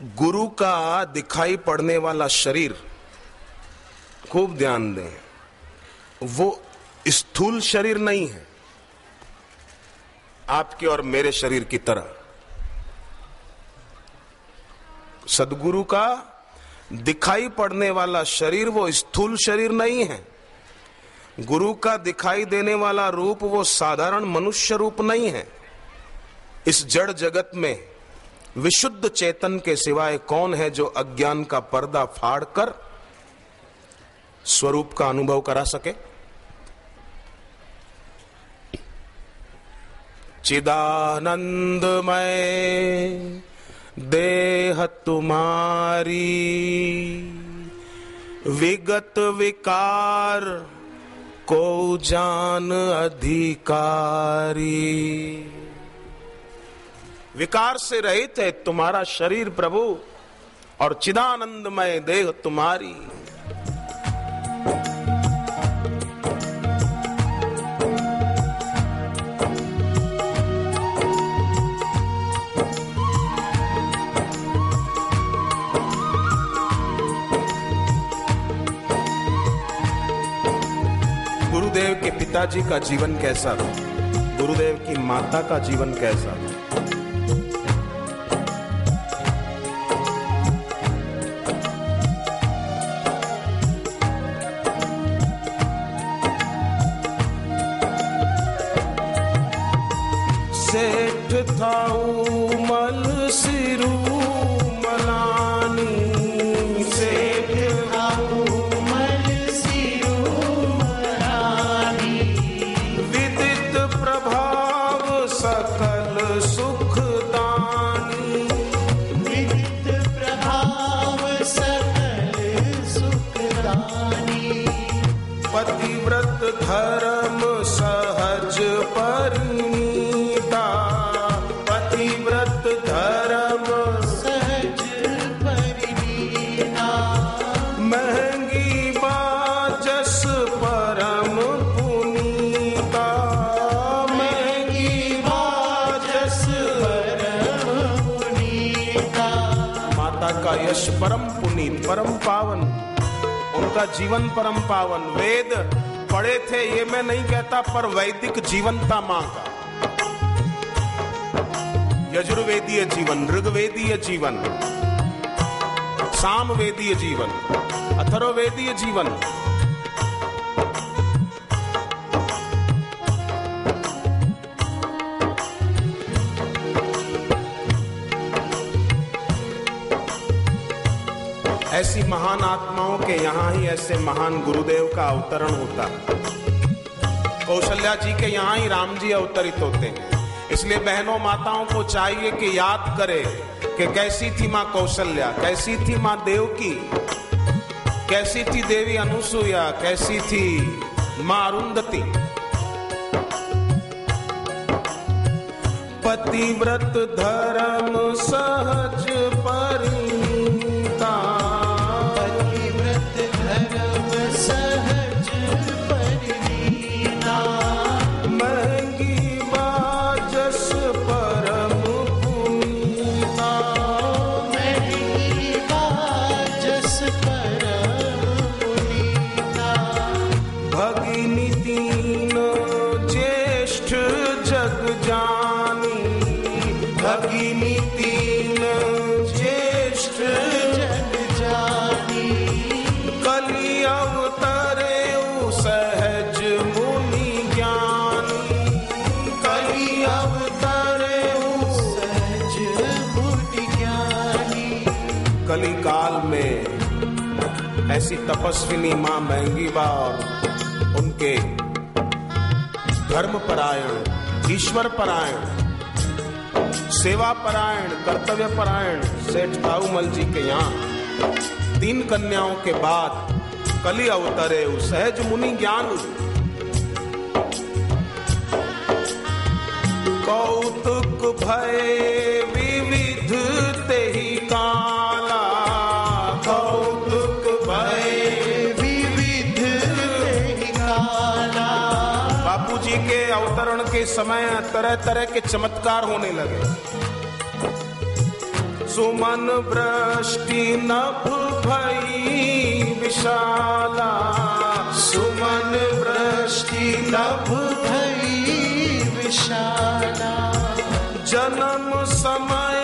गुरु का दिखाई पड़ने वाला शरीर, खूब ध्यान दें, वो स्थूल शरीर नहीं है, आपके और मेरे शरीर की तरह। सदगुरु का दिखाई पड़ने वाला शरीर वो स्थूल शरीर नहीं है। गुरु का दिखाई देने वाला रूप वो साधारण मनुष्य रूप नहीं है। इस जड़ जगत में विशुद्ध चेतन के सिवाय कौन है जो अज्ञान का पर्दा फाड़कर स्वरूप का अनुभव करा सके? चिदानंदमय, देह तुम्हारी, विगत विकार को जान अधिकारी। विकार से रहित है तुम्हारा शरीर प्रभु, और चिदानंदमय देह तुम्हारी। गुरुदेव के पिताजी का जीवन कैसा था? गुरुदेव की माता का जीवन कैसा था? परम पुनीत, परम पावन, उनका जीवन परम पावन। वेद पढ़े थे, ये मैं नहीं कहता, पर वैदिक जीवन था माँ का। यजुर्वेदीय जीवन, ऋग्वेदीय जीवन, सामवेदीय जीवन, अथर्ववेदीय जीवन ऐसी महान आत्माओं के यहाँ ही ऐसे महान गुरुदेव का अवतरण होता। कौशल्या जी के यहाँ ही राम जी अवतरित होते हैं। इसलिए बहनों, माताओं को चाहिए कि याद करे कि कैसी थी माँ कौशल्या, कैसी थी माँ देव की कैसी थी देवी अनुसुईया, कैसी थी माँ अरुंधति। पतिव्रत धर्म सहज परिणीता ऐसी तपस्विनी माँ महँगी और उनके धर्म परायण ईश्वर परायण सेवा परायण कर्तव्य परायण सेठ ताऊमल जी के यहाँ तीन कन्याओं के बाद कली अवतरे सहज मुनि ज्ञान कौतुक भय समय तरह तरह के चमत्कार होने लगे। सुमन वृष्टि नभ भई विशाला। सुमन वृष्टि नभ भई विशाला। जन्म समय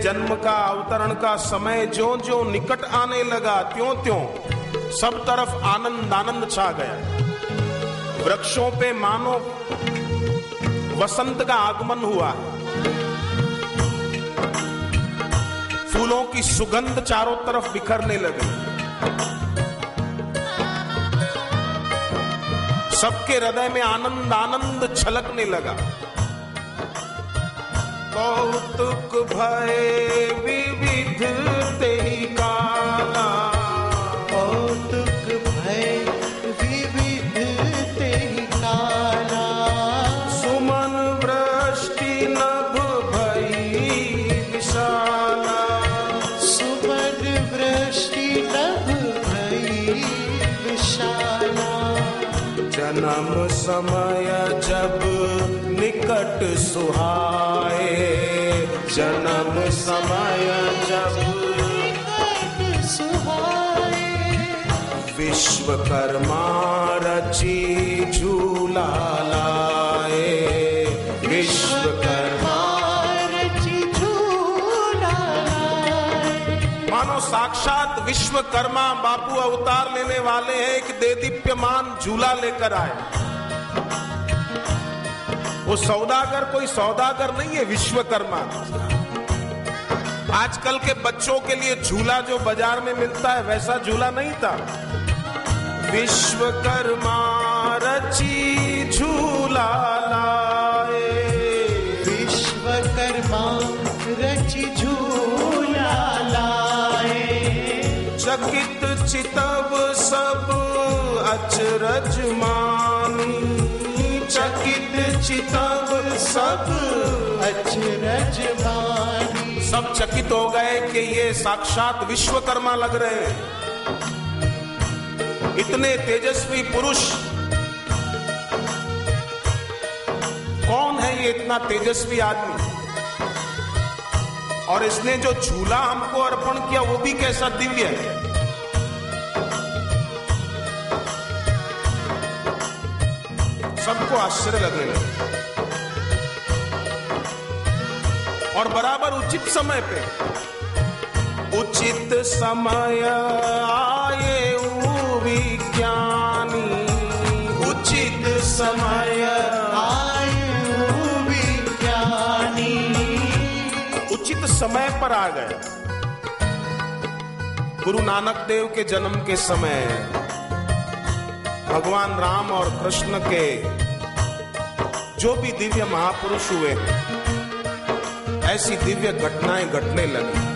जन्म का, अवतरण का समय जो जो निकट आने लगा त्यों त्यों सब तरफ़ आनंद आनंद छा गया। वृक्षों पे मानो वसंत का आगमन हुआ। फूलों की सुगंध चारों तरफ़ बिखरने लगी। सबके हृदय में आनंद आनंद छलकने लगा। कौतुक भय विविध ते काला। कौतुक भय विविध ते काला। सुमन वृष्टि नभ भई विशाला। सुमन वृष्टि नभ भई विशाला। जन्म समय जब निकट सुहाए जन्म समय जब विश्वकर्मा रची झूला लाए विश्वकर्मा रचि झूला मानो साक्षात विश्वकर्मा बापू अवतार लेने वाले हैं एक दे देदीप्यमान झूला लेकर आए। वो सौदागर कोई सौदागर नहीं है विश्वकर्मा। आजकल के बच्चों के लिए झूला जो बाज़ार में मिलता है वैसा झूला नहीं था। विश्वकर्मा रची झूला लाए। विश्वकर्मा रचि झूला लाए। चकित चितब सब अचरज मानी चकित चितव सब अचरज मानी सब चकित हो गए कि ये साक्षात विश्वकर्मा लग रहे हैं। इतने तेजस्वी पुरुष, कौन है ये इतना तेजस्वी आदमी? और इसने जो झूला हमको अर्पण किया, वो भी कैसा दिव्य है? आश्चर्य लगने लगा और बराबर उचित समय पे, उचित समय आए विज्ञानी उचित समय आयु विज्ञानी उचित समय पर आ गए। गुरु नानक देव के जन्म के समय, भगवान राम और कृष्ण के जो भी दिव्य महापुरुष हुए ऐसी दिव्य घटनाएँ घटने लगी।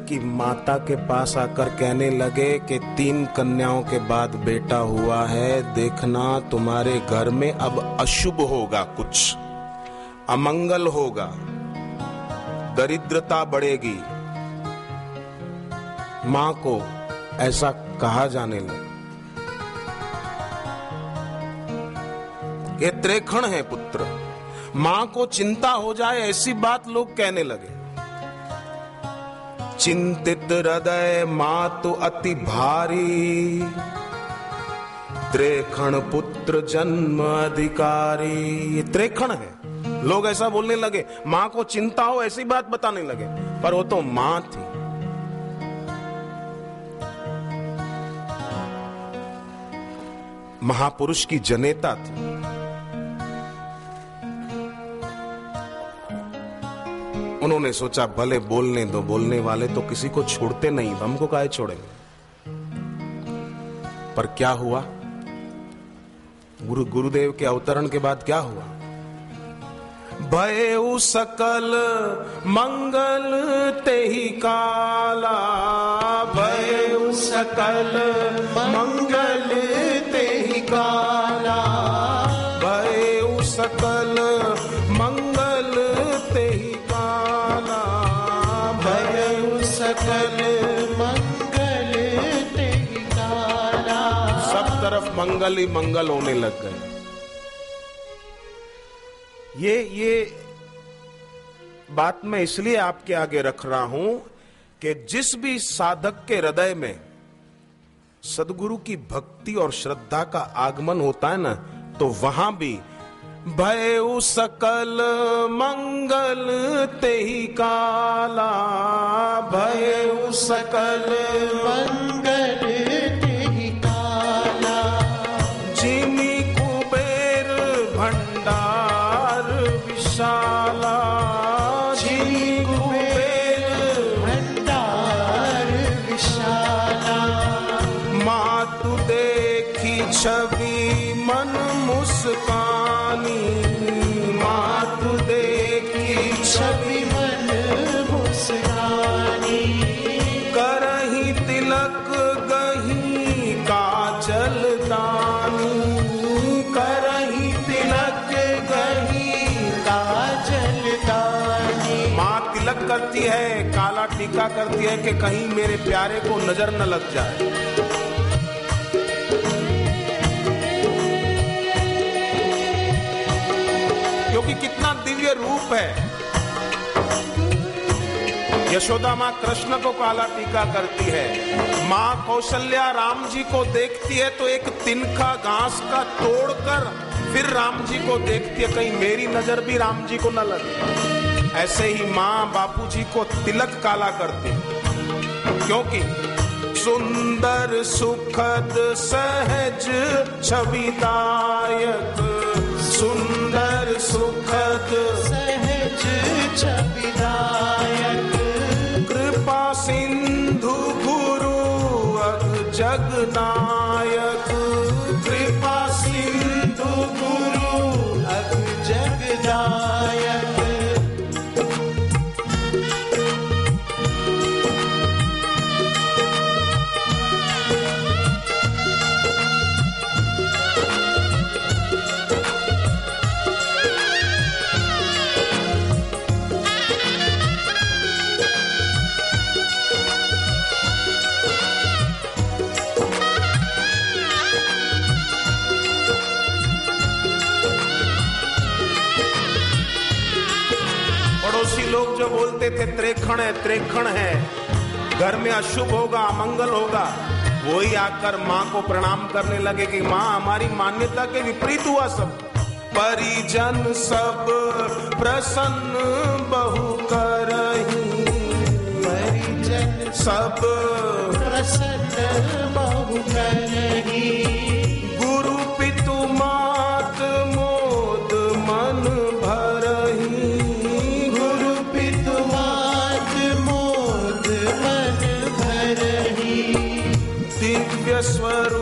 की माता के पास आकर कहने लगे कि तीन कन्याओं के बाद बेटा हुआ है, देखना तुम्हारे घर में अब अशुभ होगा कुछ, अमंगल होगा, दरिद्रता बढ़ेगी। माँ को ऐसा कहा जाने लगा। ये त्रेखण है पुत्र। माँ को चिंता हो जाए ऐसी बात लोग कहने लगे। चिंतित हृदय मातु अति भारी। त्रेखण पुत्र जन्म अधिकारी। त्रेखण है। लोग ऐसा बोलने लगे, माँ को चिंता हो, ऐसी बात बताने लगे, पर वो तो माँ थी। महापुरुष की जनेता थी। उन्होंने सोचा, भले बोलने दो, बोलने वाले तो किसी को छोड़ते नहीं हमको काहे छोड़ेंगे? पर क्या हुआ? गुरु, गुरुदेव के अवतरण के बाद क्या हुआ? भय सकल मंगल ते ही काला। भय सकल मंगल ते ही काला। भय सकल मंगल मंगल ही मंगल होने लग गए। ये ये बात मैं इसलिए आपके आगे रख रहा हूँ कि जिस भी साधक के हृदय में सदगुरु की भक्ति और श्रद्धा का आगमन होता है ना तो वहाँ भी भय सकल मंगल ते ही काला, भय सकल मंगल छवि मन मुस्कानी, मातु देखी छवि मन मुस्कानी। करही तिलक गही काजल दानी करही तिलक गही काजल दानी माँ तिलक करती है, काला टीका करती है कि कहीं मेरे प्यारे को नज़र न लग जाए। रूप है। यशोदा माँ कृष्ण को काला टीका करती है। माँ कौशल्या राम जी को देखती है तो एक तिनका घास का तोड़कर फिर राम जी को देखती है। कहीं मेरी नज़र भी राम जी को न लगे। ऐसे ही माँ बापू जी को तिलक काला करती क्योंकि सुंदर, सुखद, सहज, छविदायक, सुंदर छविदायक पड़ोसी लोग जो बोलते थे, त्रेखण है त्रेखण है। घर में अशुभ होगा अमंगल होगा। वही आकर माँ को प्रणाम करने लगे कि माँ, हमारी मान्यता के विपरीत हुआ सब। परिजन सब प्रसन्न बहु करही। परिजन सब प्रसन्न बहु करही। दिव्य